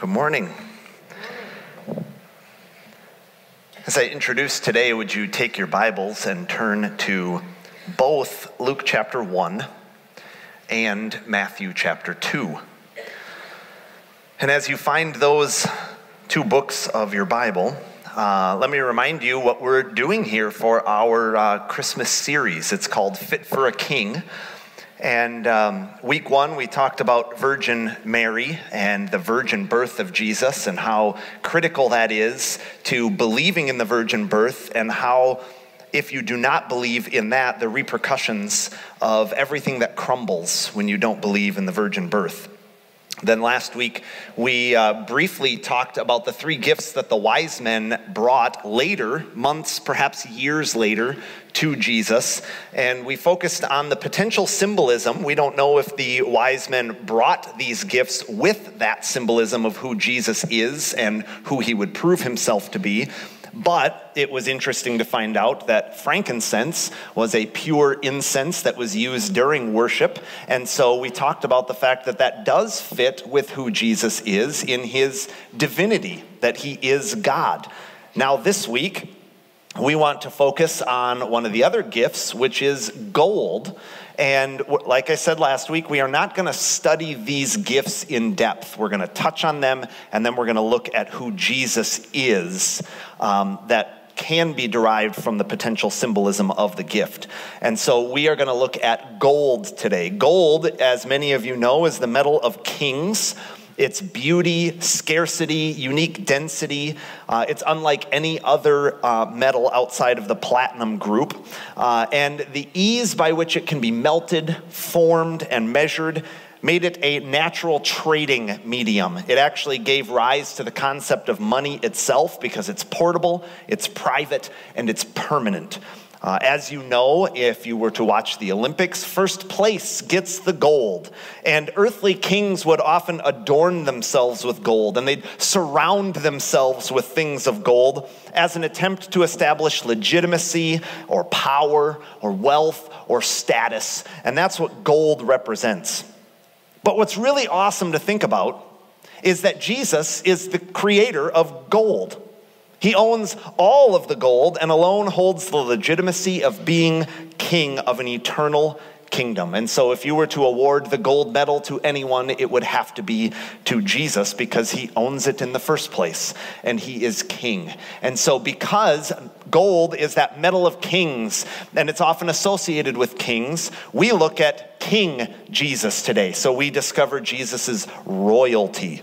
Good morning. As I introduce today, would you take your Bibles and turn to both Luke chapter 1 and Matthew chapter 2? And as you find those two books of your Bible, uh, let me remind you what we're doing here for our uh, Christmas series. It's called Fit for a King. And um, week one, we talked about Virgin Mary and the virgin birth of Jesus and how critical that is to believing in the virgin birth and how, if you do not believe in that, the repercussions of everything that crumbles when you don't believe in the virgin birth. Then last week, we uh, briefly talked about the three gifts that the wise men brought later, months, perhaps years later, to Jesus. And we focused on the potential symbolism. We don't know if the wise men brought these gifts with that symbolism of who Jesus is and who he would prove himself to be. But it was interesting to find out that frankincense was a pure incense that was used during worship. And so we talked about the fact that that does fit with who Jesus is in his divinity, that he is God. Now, this week, we want to focus on one of the other gifts, which is gold. And like I said last week, we are not going to study these gifts in depth. We're going to touch on them, and then we're going to look at who Jesus is um, that can be derived from the potential symbolism of the gift. And so we are going to look at gold today. Gold, as many of you know, is the metal of kings. Its beauty, scarcity, unique density. Uh, it's unlike any other uh, metal outside of the platinum group. Uh, and the ease by which it can be melted, formed, and measured made it a natural trading medium. It actually gave rise to the concept of money itself because it's portable, it's private, and it's permanent. Uh, as you know, if you were to watch the Olympics, first place gets the gold. And earthly kings would often adorn themselves with gold, and they'd surround themselves with things of gold as an attempt to establish legitimacy or power or wealth or status. And that's what gold represents. But what's really awesome to think about is that Jesus is the creator of gold. He owns all of the gold and alone holds the legitimacy of being king of an eternal kingdom. And so, if you were to award the gold medal to anyone, it would have to be to Jesus because he owns it in the first place and he is king. And so, because gold is that medal of kings and it's often associated with kings, we look at King Jesus today. So, we discover Jesus' royalty.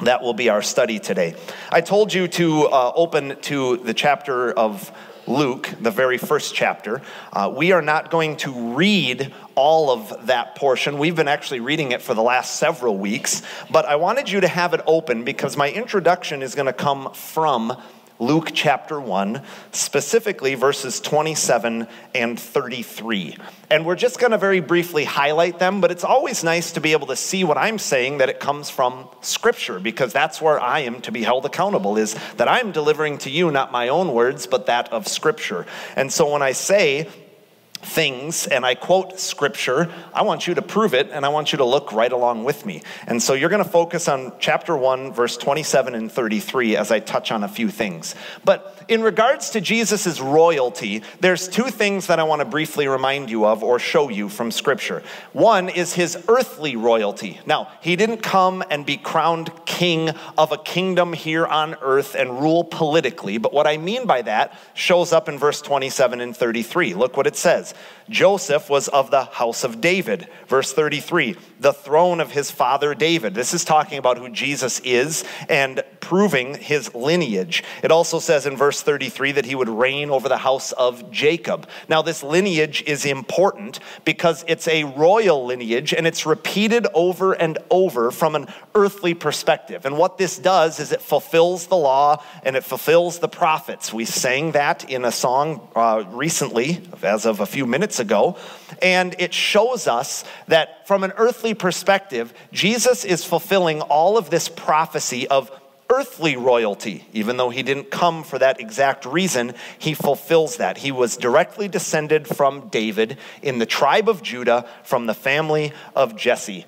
That will be our study today. I told you to uh, open to the chapter of Luke, the very first chapter. Uh, we are not going to read all of that portion. We've been actually reading it for the last several weeks, but I wanted you to have it open because my introduction is going to come from Luke chapter 1, specifically verses 27 and 33. And we're just going to very briefly highlight them, but it's always nice to be able to see what I'm saying that it comes from Scripture, because that's where I am to be held accountable, is that I'm delivering to you not my own words, but that of Scripture. And so when I say things and I quote scripture, I want you to prove it and I want you to look right along with me. And so you're going to focus on chapter 1, verse 27 and 33 as I touch on a few things. But in regards to Jesus' royalty, there's two things that I want to briefly remind you of or show you from scripture. One is his earthly royalty. Now, he didn't come and be crowned king of a kingdom here on earth and rule politically, but what I mean by that shows up in verse 27 and 33. Look what it says. Joseph was of the house of David. Verse 33, the throne of his father David. This is talking about who Jesus is and proving his lineage. It also says in verse 33 that he would reign over the house of Jacob. Now, this lineage is important because it's a royal lineage and it's repeated over and over from an earthly perspective. And what this does is it fulfills the law and it fulfills the prophets. We sang that in a song uh, recently, as of a few minutes ago, and it shows us that from an earthly perspective, Jesus is fulfilling all of this prophecy of earthly royalty. Even though he didn't come for that exact reason, he fulfills that. He was directly descended from David in the tribe of Judah from the family of Jesse.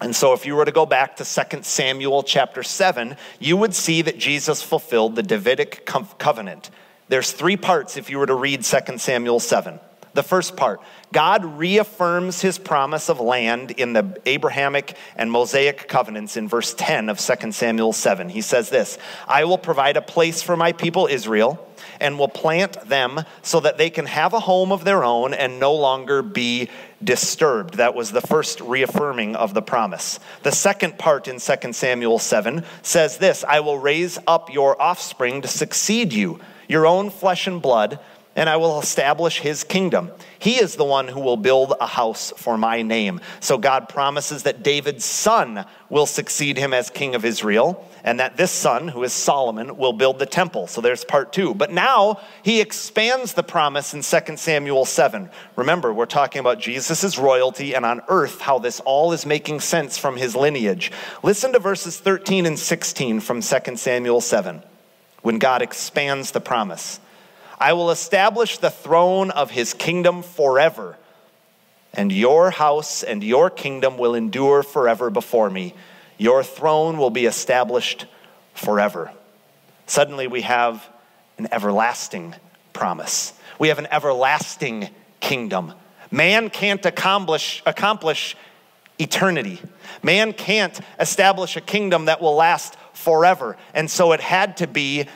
And so, if you were to go back to 2 Samuel chapter 7, you would see that Jesus fulfilled the Davidic covenant. There's three parts if you were to read 2 Samuel 7. The first part God reaffirms his promise of land in the Abrahamic and Mosaic covenants in verse 10 of 2 Samuel 7. He says this I will provide a place for my people Israel and will plant them so that they can have a home of their own and no longer be disturbed. That was the first reaffirming of the promise. The second part in 2 Samuel 7 says this I will raise up your offspring to succeed you, your own flesh and blood and I will establish his kingdom. He is the one who will build a house for my name. So God promises that David's son will succeed him as king of Israel, and that this son, who is Solomon, will build the temple. So there's part two. But now he expands the promise in 2 Samuel 7. Remember, we're talking about Jesus' royalty and on earth how this all is making sense from his lineage. Listen to verses 13 and 16 from 2 Samuel 7 when God expands the promise. I will establish the throne of his kingdom forever, and your house and your kingdom will endure forever before me. Your throne will be established forever. Suddenly, we have an everlasting promise. We have an everlasting kingdom. Man can't accomplish, accomplish eternity. Man can't establish a kingdom that will last forever. And so it had to be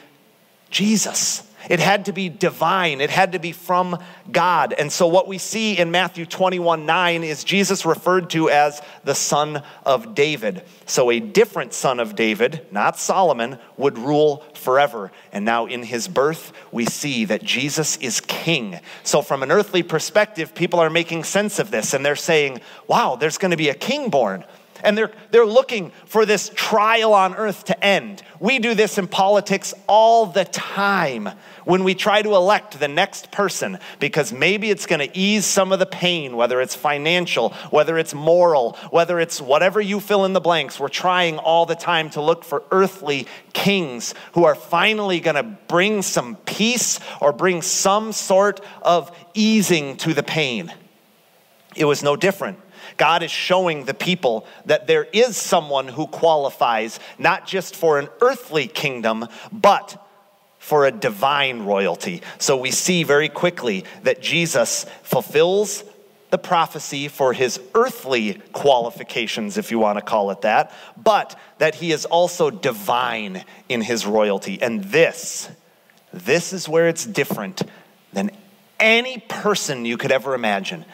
Jesus. It had to be divine. It had to be from God. And so, what we see in Matthew 21 9 is Jesus referred to as the son of David. So, a different son of David, not Solomon, would rule forever. And now, in his birth, we see that Jesus is king. So, from an earthly perspective, people are making sense of this and they're saying, wow, there's going to be a king born and they're, they're looking for this trial on earth to end. We do this in politics all the time when we try to elect the next person because maybe it's going to ease some of the pain, whether it's financial, whether it's moral, whether it's whatever you fill in the blanks. We're trying all the time to look for earthly kings who are finally going to bring some peace or bring some sort of easing to the pain. It was no different God is showing the people that there is someone who qualifies not just for an earthly kingdom, but for a divine royalty. So we see very quickly that Jesus fulfills the prophecy for his earthly qualifications, if you want to call it that, but that he is also divine in his royalty. And this, this is where it's different than any person you could ever imagine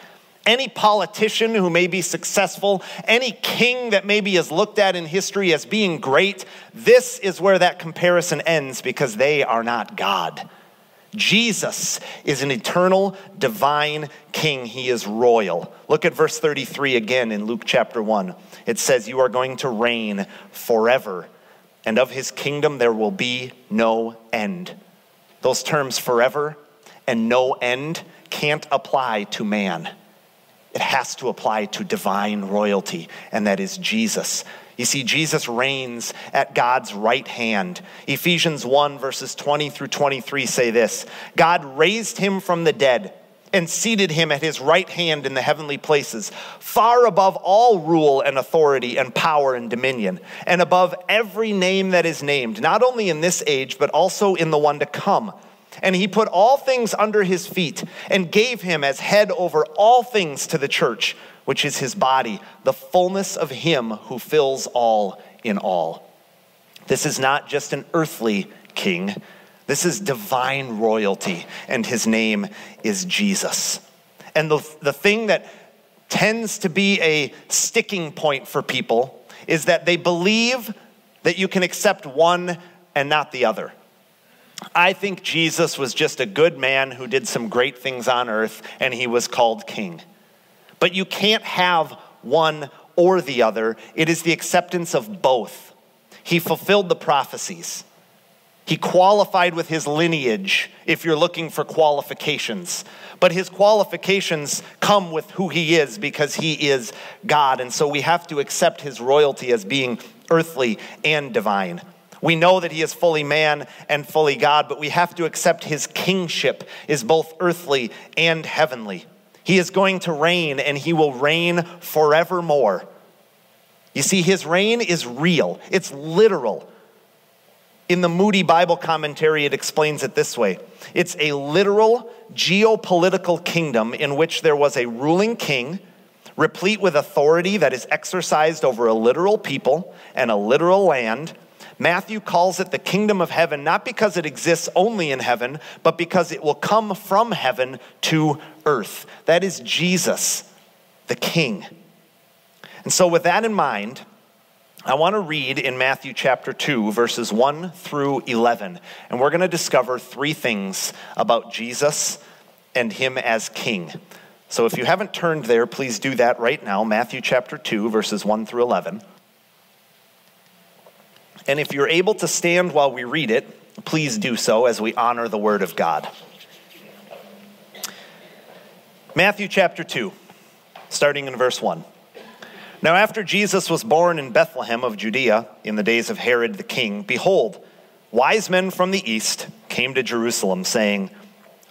any politician who may be successful, any king that maybe is looked at in history as being great, this is where that comparison ends because they are not God. Jesus is an eternal, divine king. He is royal. Look at verse 33 again in Luke chapter 1. It says, You are going to reign forever, and of his kingdom there will be no end. Those terms, forever and no end, can't apply to man it has to apply to divine royalty, and that is Jesus. You see, Jesus reigns at God's right hand. Ephesians 1, verses 20 through 23 say this God raised him from the dead and seated him at his right hand in the heavenly places, far above all rule and authority and power and dominion, and above every name that is named, not only in this age, but also in the one to come. And he put all things under his feet and gave him as head over all things to the church, which is his body, the fullness of him who fills all in all. This is not just an earthly king, this is divine royalty, and his name is Jesus. And the, the thing that tends to be a sticking point for people is that they believe that you can accept one and not the other. I think Jesus was just a good man who did some great things on earth and he was called king. But you can't have one or the other, it is the acceptance of both. He fulfilled the prophecies. He qualified with his lineage if you're looking for qualifications. But his qualifications come with who he is because he is God. And so we have to accept his royalty as being earthly and divine. We know that he is fully man and fully God, but we have to accept his kingship is both earthly and heavenly. He is going to reign and he will reign forevermore. You see, his reign is real, it's literal. In the Moody Bible commentary, it explains it this way it's a literal geopolitical kingdom in which there was a ruling king, replete with authority that is exercised over a literal people and a literal land. Matthew calls it the kingdom of heaven, not because it exists only in heaven, but because it will come from heaven to earth. That is Jesus, the king. And so, with that in mind, I want to read in Matthew chapter 2, verses 1 through 11. And we're going to discover three things about Jesus and him as king. So if you haven't turned there, please do that right now. Matthew chapter 2, verses 1 through 11. And if you're able to stand while we read it, please do so as we honor the word of God. Matthew chapter 2, starting in verse 1. Now, after Jesus was born in Bethlehem of Judea in the days of Herod the king, behold, wise men from the east came to Jerusalem, saying,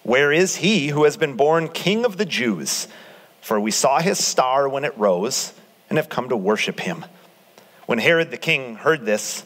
Where is he who has been born king of the Jews? For we saw his star when it rose and have come to worship him. When Herod the king heard this,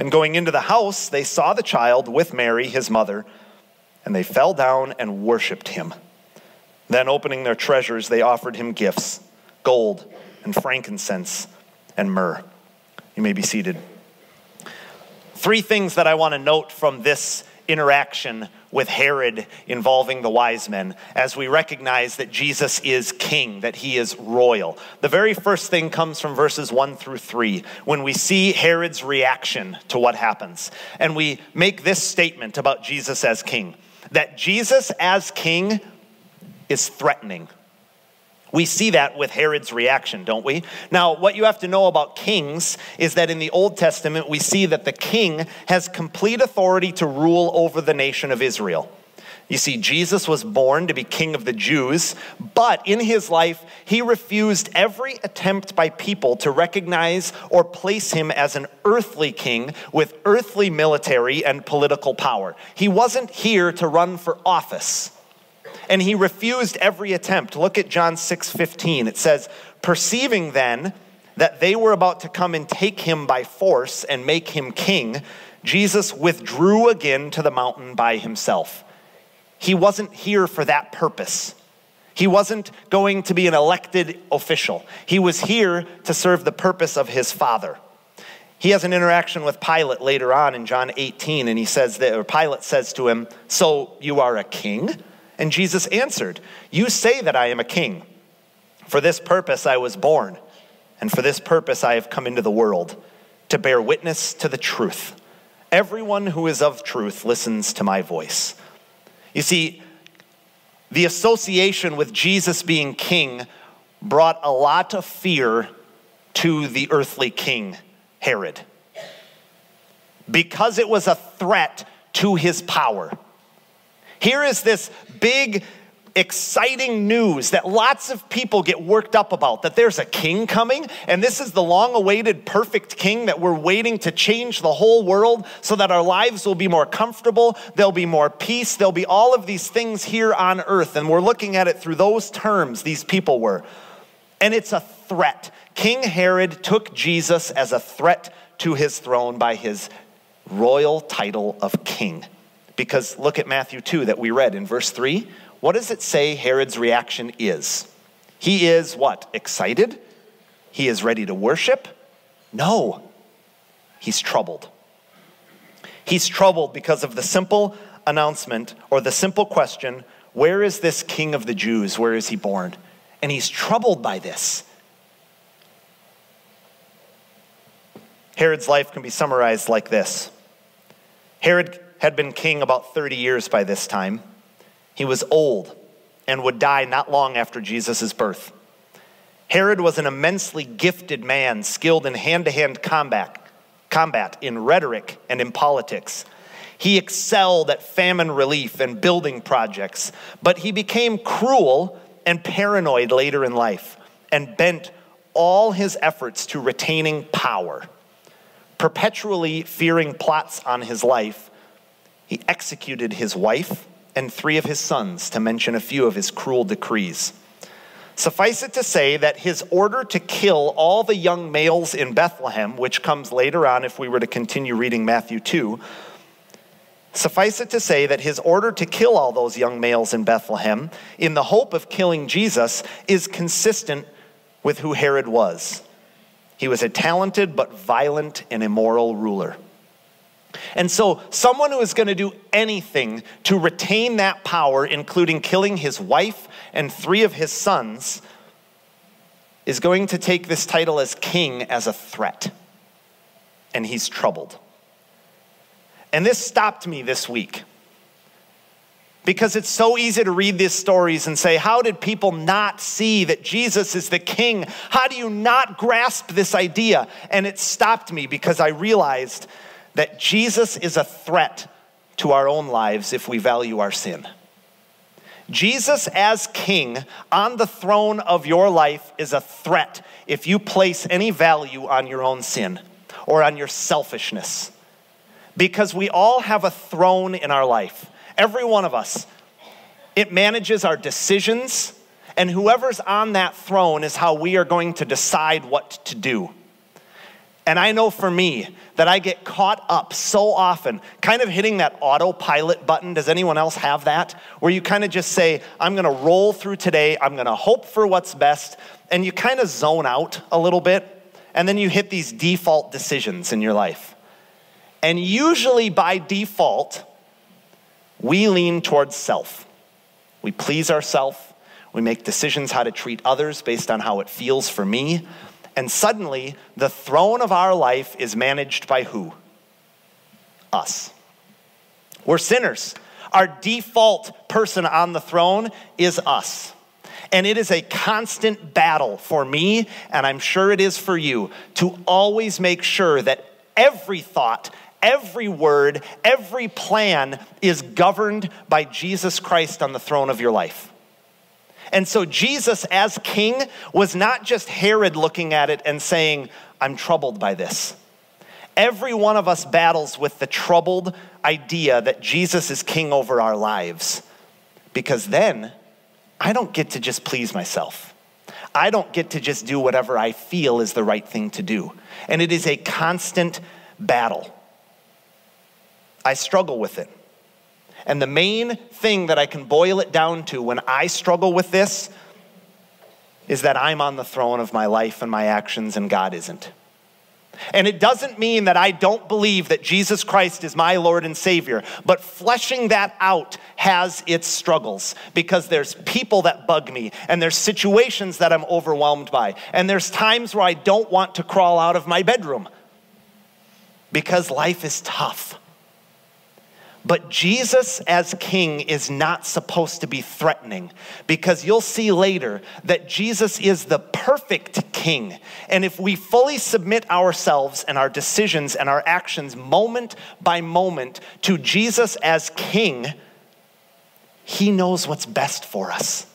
And going into the house, they saw the child with Mary, his mother, and they fell down and worshiped him. Then, opening their treasures, they offered him gifts gold and frankincense and myrrh. You may be seated. Three things that I want to note from this interaction with Herod involving the wise men as we recognize that Jesus is king, that he is royal. The very first thing comes from verses 1 through 3 when we see Herod's reaction to what happens. And we make this statement about Jesus as king that Jesus as king is threatening. We see that with Herod's reaction, don't we? Now, what you have to know about kings is that in the Old Testament, we see that the king has complete authority to rule over the nation of Israel. You see, Jesus was born to be king of the Jews, but in his life, he refused every attempt by people to recognize or place him as an earthly king with earthly military and political power. He wasn't here to run for office and he refused every attempt. Look at John 6 15. It says, Perceiving then that they were about to come and take him by force and make him king, Jesus withdrew again to the mountain by himself. He wasn't here for that purpose. He wasn't going to be an elected official. He was here to serve the purpose of his father. He has an interaction with Pilate later on in John 18, and he says that, or Pilate says to him, So you are a king? And Jesus answered, You say that I am a king. For this purpose I was born, and for this purpose I have come into the world, to bear witness to the truth. Everyone who is of truth listens to my voice. You see, the association with Jesus being king brought a lot of fear to the earthly king, Herod, because it was a threat to his power. Here is this big, exciting news that lots of people get worked up about that there's a king coming, and this is the long awaited perfect king that we're waiting to change the whole world so that our lives will be more comfortable, there'll be more peace, there'll be all of these things here on earth. And we're looking at it through those terms, these people were. And it's a threat. King Herod took Jesus as a threat to his throne by his royal title of king. Because look at Matthew 2 that we read in verse 3. What does it say Herod's reaction is? He is what? Excited? He is ready to worship? No, he's troubled. He's troubled because of the simple announcement or the simple question where is this king of the Jews? Where is he born? And he's troubled by this. Herod's life can be summarized like this Herod had been king about 30 years by this time. He was old and would die not long after Jesus' birth. Herod was an immensely gifted man, skilled in hand to hand combat, combat in rhetoric and in politics. He excelled at famine relief and building projects, but he became cruel and paranoid later in life and bent all his efforts to retaining power. Perpetually fearing plots on his life, he executed his wife and three of his sons, to mention a few of his cruel decrees. Suffice it to say that his order to kill all the young males in Bethlehem, which comes later on if we were to continue reading Matthew 2, Suffice it to say that his order to kill all those young males in Bethlehem in the hope of killing Jesus is consistent with who Herod was. He was a talented but violent and immoral ruler. And so, someone who is going to do anything to retain that power, including killing his wife and three of his sons, is going to take this title as king as a threat. And he's troubled. And this stopped me this week. Because it's so easy to read these stories and say, How did people not see that Jesus is the king? How do you not grasp this idea? And it stopped me because I realized that Jesus is a threat to our own lives if we value our sin. Jesus, as king on the throne of your life, is a threat if you place any value on your own sin or on your selfishness because we all have a throne in our life. Every one of us. It manages our decisions, and whoever's on that throne is how we are going to decide what to do. And I know for me that I get caught up so often, kind of hitting that autopilot button. Does anyone else have that? Where you kind of just say, I'm going to roll through today, I'm going to hope for what's best, and you kind of zone out a little bit, and then you hit these default decisions in your life. And usually by default, we lean towards self. We please ourselves. We make decisions how to treat others based on how it feels for me. And suddenly, the throne of our life is managed by who? Us. We're sinners. Our default person on the throne is us. And it is a constant battle for me, and I'm sure it is for you, to always make sure that every thought, every word, every plan is governed by Jesus Christ on the throne of your life. And so Jesus, as king, was not just Herod looking at it and saying, I'm troubled by this. Every one of us battles with the troubled idea that Jesus is king over our lives. Because then I don't get to just please myself. I don't get to just do whatever I feel is the right thing to do. And it is a constant battle. I struggle with it. And the main thing that I can boil it down to when I struggle with this is that I'm on the throne of my life and my actions and God isn't. And it doesn't mean that I don't believe that Jesus Christ is my Lord and Savior, but fleshing that out has its struggles because there's people that bug me and there's situations that I'm overwhelmed by. And there's times where I don't want to crawl out of my bedroom because life is tough. But Jesus as king is not supposed to be threatening because you'll see later that Jesus is the perfect king. And if we fully submit ourselves and our decisions and our actions moment by moment to Jesus as king, he knows what's best for us.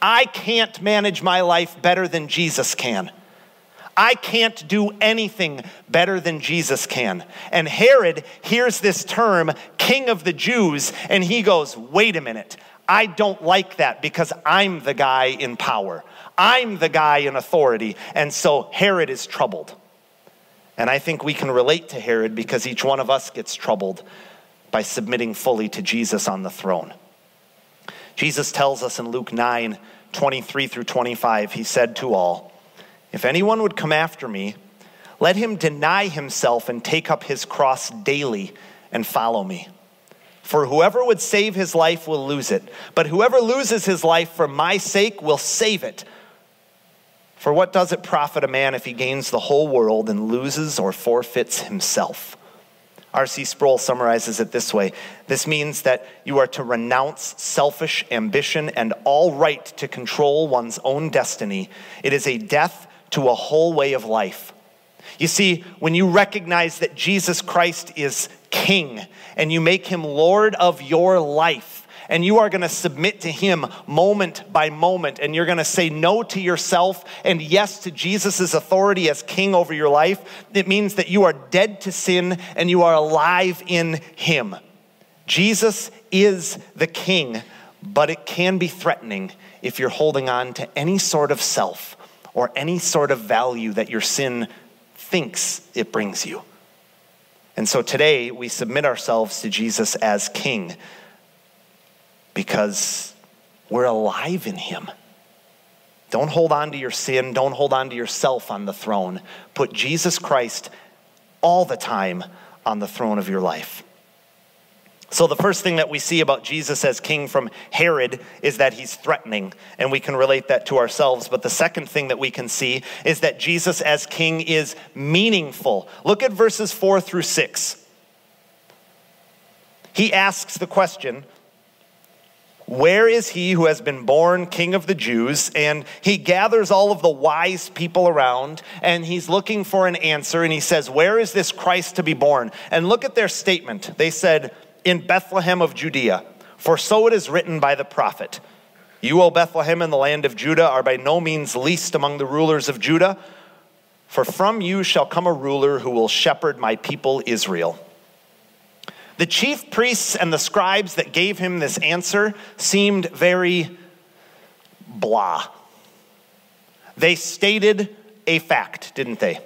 I can't manage my life better than Jesus can. I can't do anything better than Jesus can. And Herod hears this term, King of the Jews, and he goes, Wait a minute. I don't like that because I'm the guy in power. I'm the guy in authority. And so Herod is troubled. And I think we can relate to Herod because each one of us gets troubled by submitting fully to Jesus on the throne. Jesus tells us in Luke 9 23 through 25, he said to all, if anyone would come after me, let him deny himself and take up his cross daily and follow me. For whoever would save his life will lose it, but whoever loses his life for my sake will save it. For what does it profit a man if he gains the whole world and loses or forfeits himself? R.C. Sproul summarizes it this way This means that you are to renounce selfish ambition and all right to control one's own destiny. It is a death to a whole way of life. You see, when you recognize that Jesus Christ is King and you make him Lord of your life, and you are going to submit to him moment by moment, and you're going to say no to yourself and yes to Jesus' authority as king over your life, it means that you are dead to sin and you are alive in him. Jesus is the king, but it can be threatening if you're holding on to any sort of self or any sort of value that your sin thinks it brings you. And so today we submit ourselves to Jesus as King because we're alive in Him. Don't hold on to your sin. Don't hold on to yourself on the throne. Put Jesus Christ all the time on the throne of your life. So, the first thing that we see about Jesus as king from Herod is that he's threatening, and we can relate that to ourselves. But the second thing that we can see is that Jesus as king is meaningful. Look at verses four through six. He asks the question, where is he who has been born king of the Jews? And he gathers all of the wise people around and he's looking for an answer. And he says, Where is this Christ to be born? And look at their statement. They said, in Bethlehem of Judea. For so it is written by the prophet You, O Bethlehem, in the land of Judah, are by no means least among the rulers of Judah, for from you shall come a ruler who will shepherd my people Israel. The chief priests and the scribes that gave him this answer seemed very blah. They stated a fact, didn't they?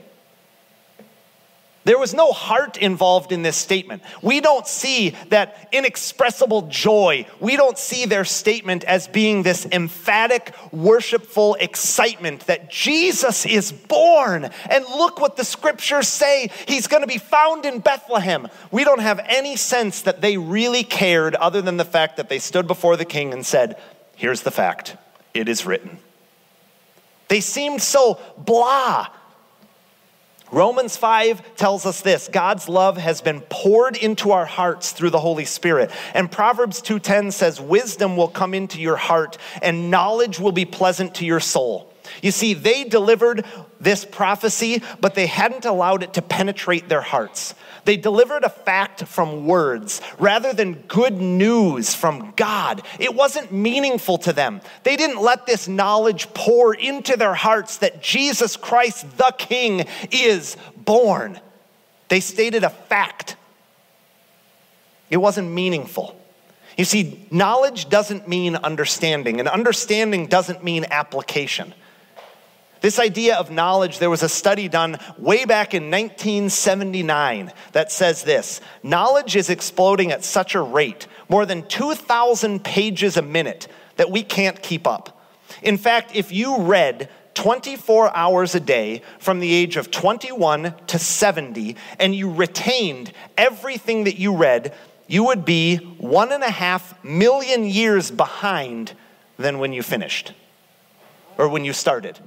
There was no heart involved in this statement. We don't see that inexpressible joy. We don't see their statement as being this emphatic, worshipful excitement that Jesus is born. And look what the scriptures say He's going to be found in Bethlehem. We don't have any sense that they really cared other than the fact that they stood before the king and said, Here's the fact, it is written. They seemed so blah Romans 5 tells us this God's love has been poured into our hearts through the Holy Spirit. And Proverbs 2:10 says wisdom will come into your heart and knowledge will be pleasant to your soul. You see, they delivered this prophecy, but they hadn't allowed it to penetrate their hearts. They delivered a fact from words rather than good news from God. It wasn't meaningful to them. They didn't let this knowledge pour into their hearts that Jesus Christ, the King, is born. They stated a fact. It wasn't meaningful. You see, knowledge doesn't mean understanding, and understanding doesn't mean application. This idea of knowledge, there was a study done way back in 1979 that says this knowledge is exploding at such a rate, more than 2,000 pages a minute, that we can't keep up. In fact, if you read 24 hours a day from the age of 21 to 70 and you retained everything that you read, you would be one and a half million years behind than when you finished or when you started.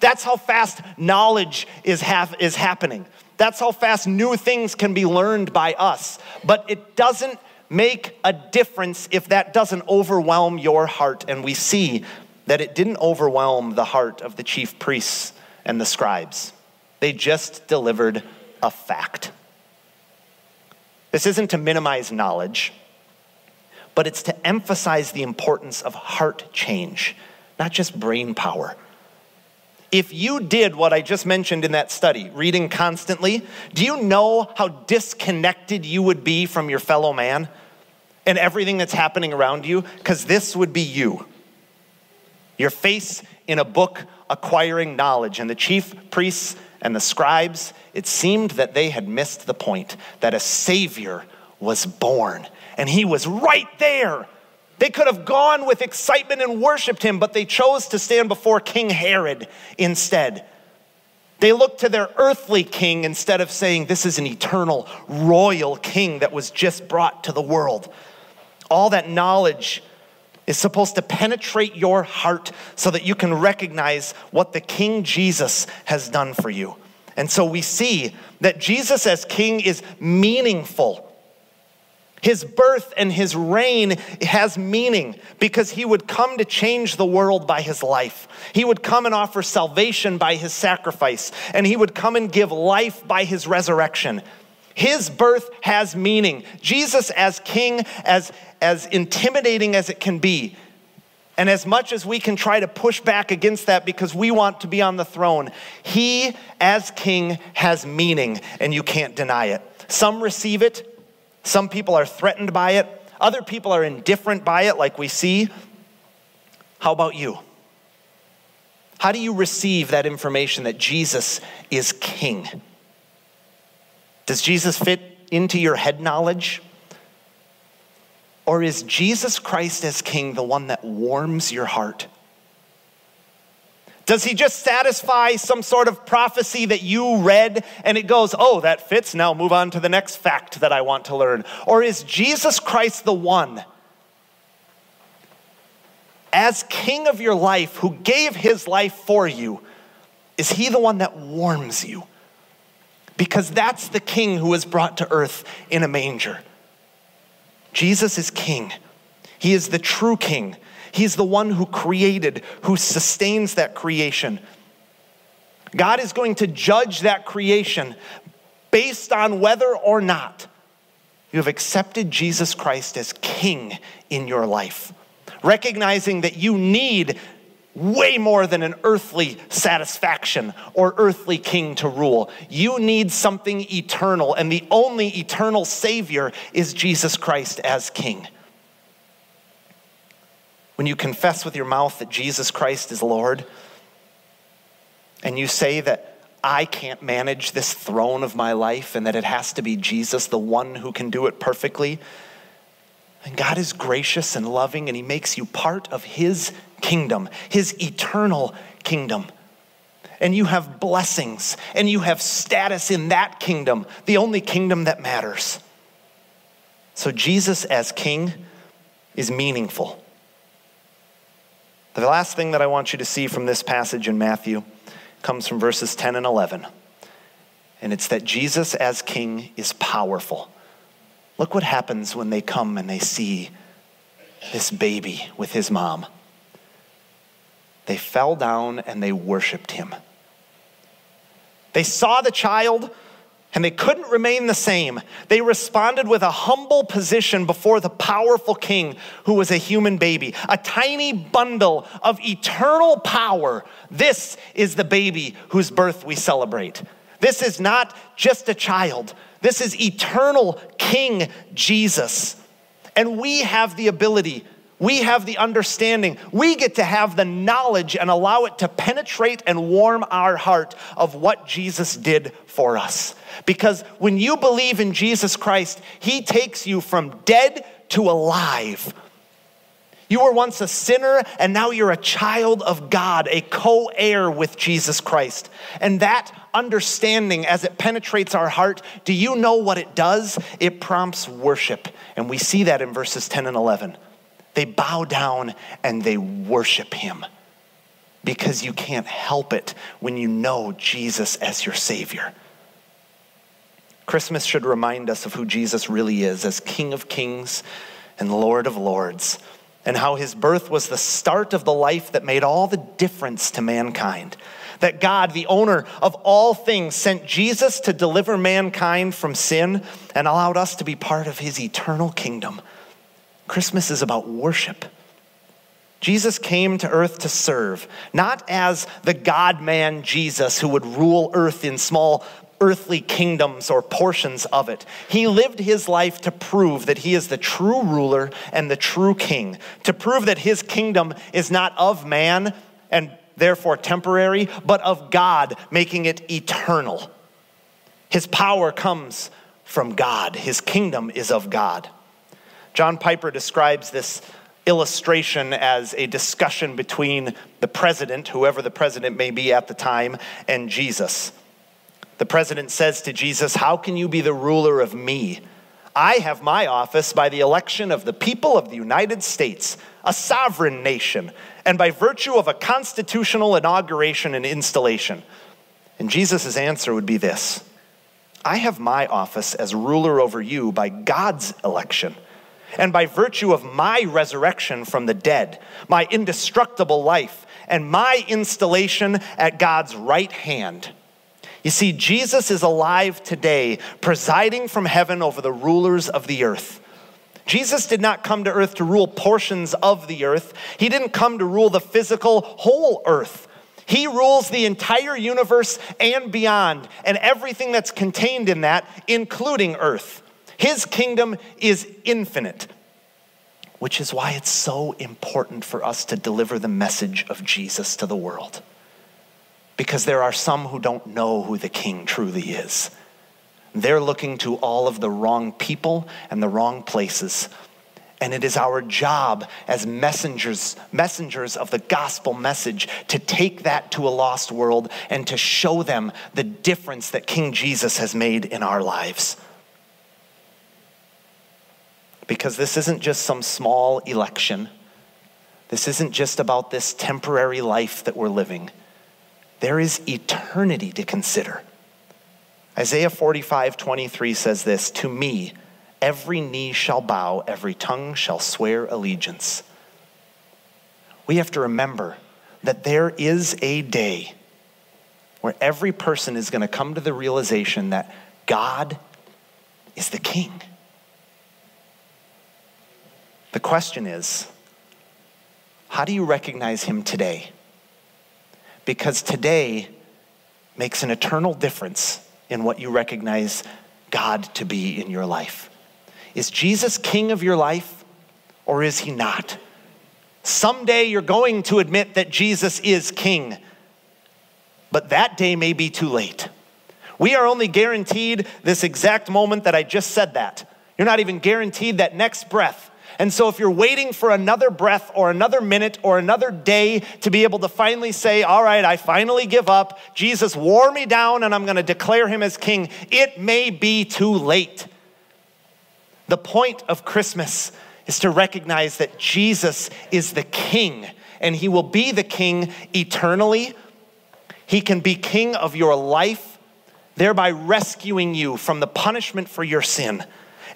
That's how fast knowledge is, is happening. That's how fast new things can be learned by us. But it doesn't make a difference if that doesn't overwhelm your heart. And we see that it didn't overwhelm the heart of the chief priests and the scribes, they just delivered a fact. This isn't to minimize knowledge, but it's to emphasize the importance of heart change, not just brain power. If you did what I just mentioned in that study, reading constantly, do you know how disconnected you would be from your fellow man and everything that's happening around you? Because this would be you. Your face in a book acquiring knowledge. And the chief priests and the scribes, it seemed that they had missed the point that a Savior was born. And he was right there they could have gone with excitement and worshiped him, but they chose to stand before King Herod instead. They looked to their earthly king instead of saying, This is an eternal royal king that was just brought to the world. All that knowledge is supposed to penetrate your heart so that you can recognize what the King Jesus has done for you. And so we see that Jesus as king is meaningful. His birth and his reign has meaning because he would come to change the world by his life. He would come and offer salvation by his sacrifice, and he would come and give life by his resurrection. His birth has meaning. Jesus as king, as, as intimidating as it can be, and as much as we can try to push back against that because we want to be on the throne, he as king has meaning, and you can't deny it. Some receive it, some people are threatened by it, other people are indifferent by it, like we see. How about you? How do you receive that information that Jesus is king? Does Jesus fit into your head knowledge? Or is Jesus Christ as King the one that warms your heart? Does he just satisfy some sort of prophecy that you read and it goes, oh, that fits, now move on to the next fact that I want to learn? Or is Jesus Christ the one, as King of your life, who gave his life for you, is he the one that warms you? because that's the king who was brought to earth in a manger. Jesus is king. He is the true king. He's the one who created, who sustains that creation. God is going to judge that creation based on whether or not you have accepted Jesus Christ as king in your life, recognizing that you need way more than an earthly satisfaction or earthly king to rule. You need something eternal, and the only eternal Savior is Jesus Christ as King. When you confess with your mouth that Jesus Christ is Lord, and you say that I can't manage this throne of my life and that it has to be Jesus, the one who can do it perfectly, and God is gracious and loving, and He makes you part of His kingdom, His eternal kingdom. And you have blessings and you have status in that kingdom, the only kingdom that matters. So, Jesus as king is meaningful. The last thing that I want you to see from this passage in Matthew comes from verses 10 and 11. And it's that Jesus as king is powerful. Look what happens when they come and they see this baby with his mom. They fell down and they worshiped him. They saw the child and they couldn't remain the same. They responded with a humble position before the powerful king who was a human baby, a tiny bundle of eternal power. This is the baby whose birth we celebrate. This is not just a child, this is eternal King Jesus. And we have the ability, we have the understanding, we get to have the knowledge and allow it to penetrate and warm our heart of what Jesus did for us. Because when you believe in Jesus Christ, He takes you from dead to alive. You were once a sinner, and now you're a child of God, a co heir with Jesus Christ. And that understanding, as it penetrates our heart, do you know what it does? It prompts worship. And we see that in verses 10 and 11. They bow down and they worship Him because you can't help it when you know Jesus as your Savior. Christmas should remind us of who Jesus really is as King of Kings and Lord of Lords and how his birth was the start of the life that made all the difference to mankind. That God, the owner of all things, sent Jesus to deliver mankind from sin and allowed us to be part of his eternal kingdom. Christmas is about worship. Jesus came to earth to serve, not as the God man Jesus who would rule earth in small earthly kingdoms or portions of it. He lived his life to prove that he is the true ruler and the true king, to prove that his kingdom is not of man and therefore temporary, but of God, making it eternal. His power comes from God, his kingdom is of God. John Piper describes this illustration as a discussion between the president, whoever the president may be at the time, and Jesus. The president says to Jesus, How can you be the ruler of me? I have my office by the election of the people of the United States, a sovereign nation, and by virtue of a constitutional inauguration and installation. And Jesus' answer would be this I have my office as ruler over you by God's election and by virtue of my resurrection from the dead, my indestructible life, and my installation at God's right hand. You see, Jesus is alive today, presiding from heaven over the rulers of the earth. Jesus did not come to earth to rule portions of the earth, He didn't come to rule the physical whole earth. He rules the entire universe and beyond, and everything that's contained in that, including earth. His kingdom is infinite, which is why it's so important for us to deliver the message of Jesus to the world. Because there are some who don't know who the king truly is. They're looking to all of the wrong people and the wrong places. And it is our job as messengers, messengers of the gospel message to take that to a lost world and to show them the difference that King Jesus has made in our lives because this isn't just some small election. This isn't just about this temporary life that we're living. There is eternity to consider. Isaiah 45 23 says this To me, every knee shall bow, every tongue shall swear allegiance. We have to remember that there is a day where every person is going to come to the realization that God is the king. The question is how do you recognize him today? Because today makes an eternal difference in what you recognize God to be in your life. Is Jesus king of your life or is he not? Someday you're going to admit that Jesus is king, but that day may be too late. We are only guaranteed this exact moment that I just said that. You're not even guaranteed that next breath and so, if you're waiting for another breath or another minute or another day to be able to finally say, All right, I finally give up, Jesus wore me down and I'm going to declare him as king, it may be too late. The point of Christmas is to recognize that Jesus is the king and he will be the king eternally. He can be king of your life, thereby rescuing you from the punishment for your sin.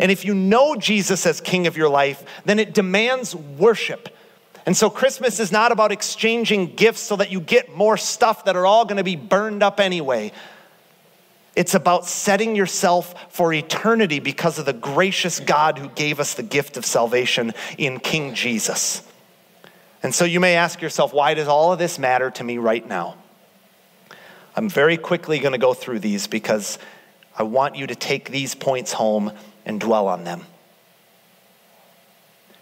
And if you know Jesus as king of your life, then it demands worship. And so Christmas is not about exchanging gifts so that you get more stuff that are all going to be burned up anyway. It's about setting yourself for eternity because of the gracious God who gave us the gift of salvation in King Jesus. And so you may ask yourself, why does all of this matter to me right now? I'm very quickly going to go through these because I want you to take these points home and dwell on them.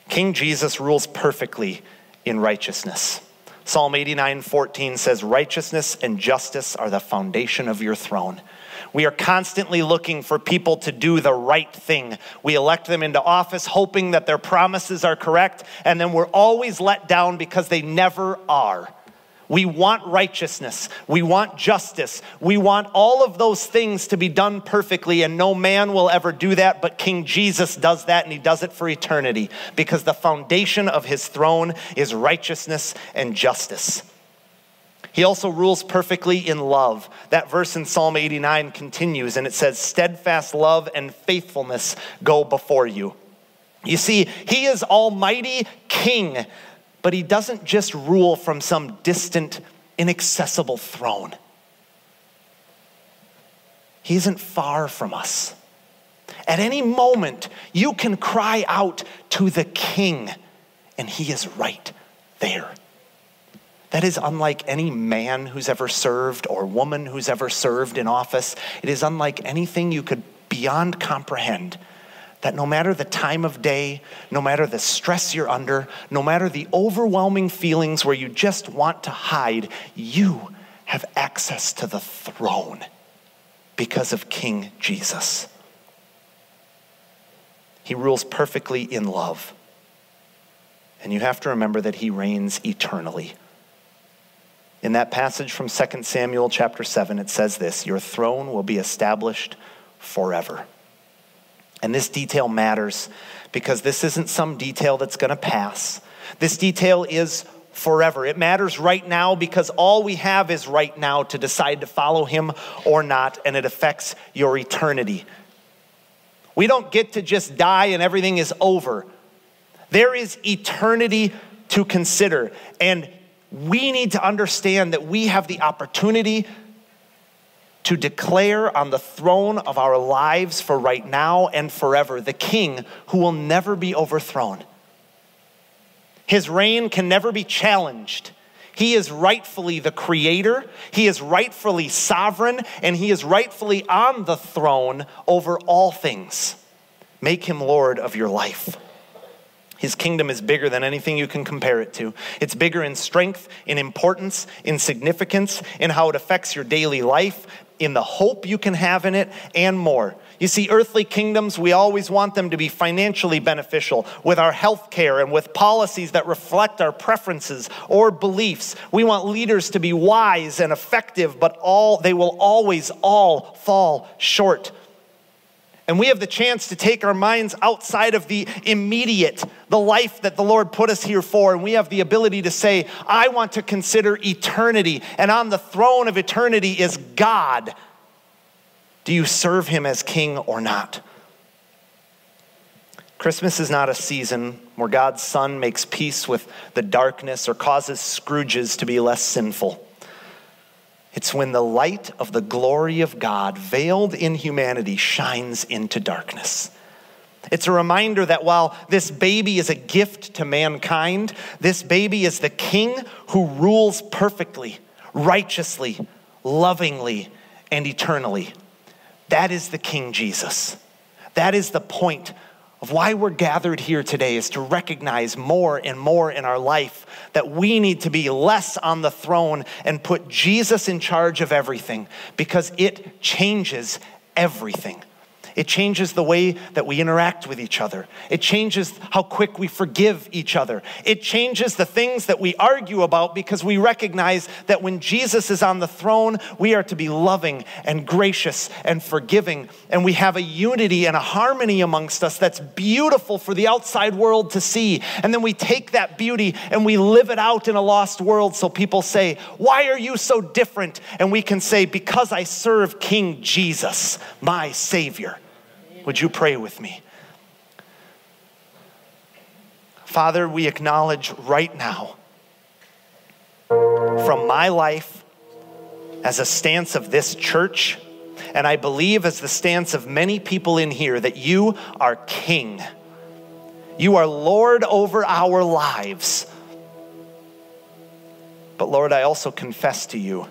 King Jesus rules perfectly in righteousness. Psalm 89 14 says, Righteousness and justice are the foundation of your throne. We are constantly looking for people to do the right thing. We elect them into office hoping that their promises are correct, and then we're always let down because they never are. We want righteousness. We want justice. We want all of those things to be done perfectly, and no man will ever do that, but King Jesus does that, and he does it for eternity because the foundation of his throne is righteousness and justice. He also rules perfectly in love. That verse in Psalm 89 continues, and it says, Steadfast love and faithfulness go before you. You see, he is Almighty King but he doesn't just rule from some distant, inaccessible throne. He isn't far from us. At any moment, you can cry out to the king, and he is right there. That is unlike any man who's ever served or woman who's ever served in office. It is unlike anything you could beyond comprehend that no matter the time of day, no matter the stress you're under, no matter the overwhelming feelings where you just want to hide, you have access to the throne because of King Jesus. He rules perfectly in love. And you have to remember that he reigns eternally. In that passage from 2 Samuel chapter 7, it says this Your throne will be established forever. And this detail matters because this isn't some detail that's going to pass. This detail is forever. It matters right now because all we have is right now to decide to follow him or not, and it affects your eternity. We don't get to just die and everything is over. There is eternity to consider, and we need to understand that we have the opportunity to declare on the throne of our lives for right now and forever the king who will never be overthrown. His reign can never be challenged. He is rightfully the creator, he is rightfully sovereign, and he is rightfully on the throne over all things. Make him Lord of your life. His kingdom is bigger than anything you can compare it to. It's bigger in strength, in importance, in significance, in how it affects your daily life, in the hope you can have in it, and more. You see, earthly kingdoms, we always want them to be financially beneficial with our health care and with policies that reflect our preferences or beliefs. We want leaders to be wise and effective, but all they will always all fall short and we have the chance to take our minds outside of the immediate, the life that the Lord put us here for. And we have the ability to say, I want to consider eternity. And on the throne of eternity is God. Do you serve him as king or not? Christmas is not a season where God's Son makes peace with the darkness or causes Scrooges to be less sinful. It's when the light of the glory of God, veiled in humanity, shines into darkness. It's a reminder that while this baby is a gift to mankind, this baby is the king who rules perfectly, righteously, lovingly, and eternally. That is the King Jesus. That is the point of why we're gathered here today is to recognize more and more in our life that we need to be less on the throne and put Jesus in charge of everything because it changes everything. It changes the way that we interact with each other. It changes how quick we forgive each other. It changes the things that we argue about because we recognize that when Jesus is on the throne, we are to be loving and gracious and forgiving. And we have a unity and a harmony amongst us that's beautiful for the outside world to see. And then we take that beauty and we live it out in a lost world so people say, Why are you so different? And we can say, Because I serve King Jesus, my Savior. Would you pray with me? Father, we acknowledge right now from my life as a stance of this church, and I believe as the stance of many people in here, that you are King. You are Lord over our lives. But Lord, I also confess to you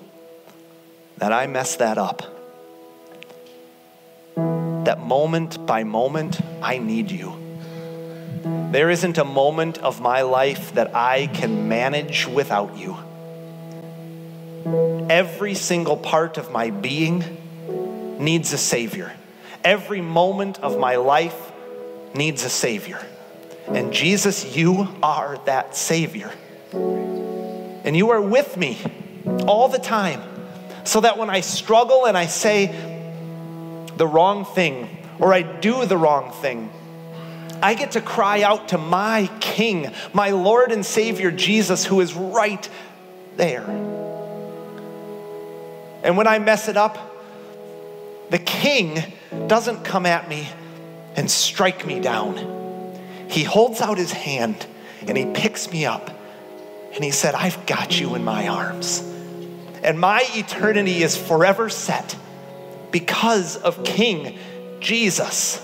that I messed that up that moment by moment, I need you. There isn't a moment of my life that I can manage without you. Every single part of my being needs a Savior. Every moment of my life needs a Savior. And Jesus, you are that Savior. And you are with me all the time. So that when I struggle and I say, the wrong thing or I do the wrong thing, I get to cry out to my King, my Lord and Savior Jesus, who is right there. And when I mess it up, the King doesn't come at me and strike me down. He holds out his hand and he picks me up and he said, I've got you in my arms. And my eternity is forever set because of King Jesus.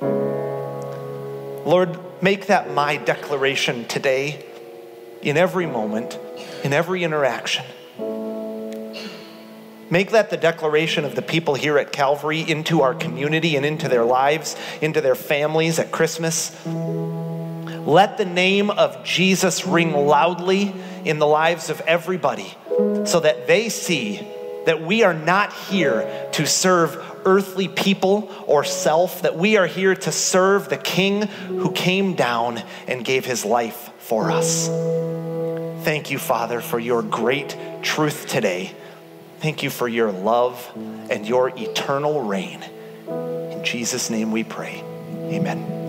Lord, make that my declaration today in every moment, in every interaction. Make that the declaration of the people here at Calvary into our community and into their lives, into their families at Christmas. Let the name of Jesus ring loudly in the lives of everybody so that they see that we are not here to serve earthly people or self, that we are here to serve the King who came down and gave his life for us. Thank you, Father, for your great truth today. Thank you for your love and your eternal reign. In Jesus' name we pray. Amen.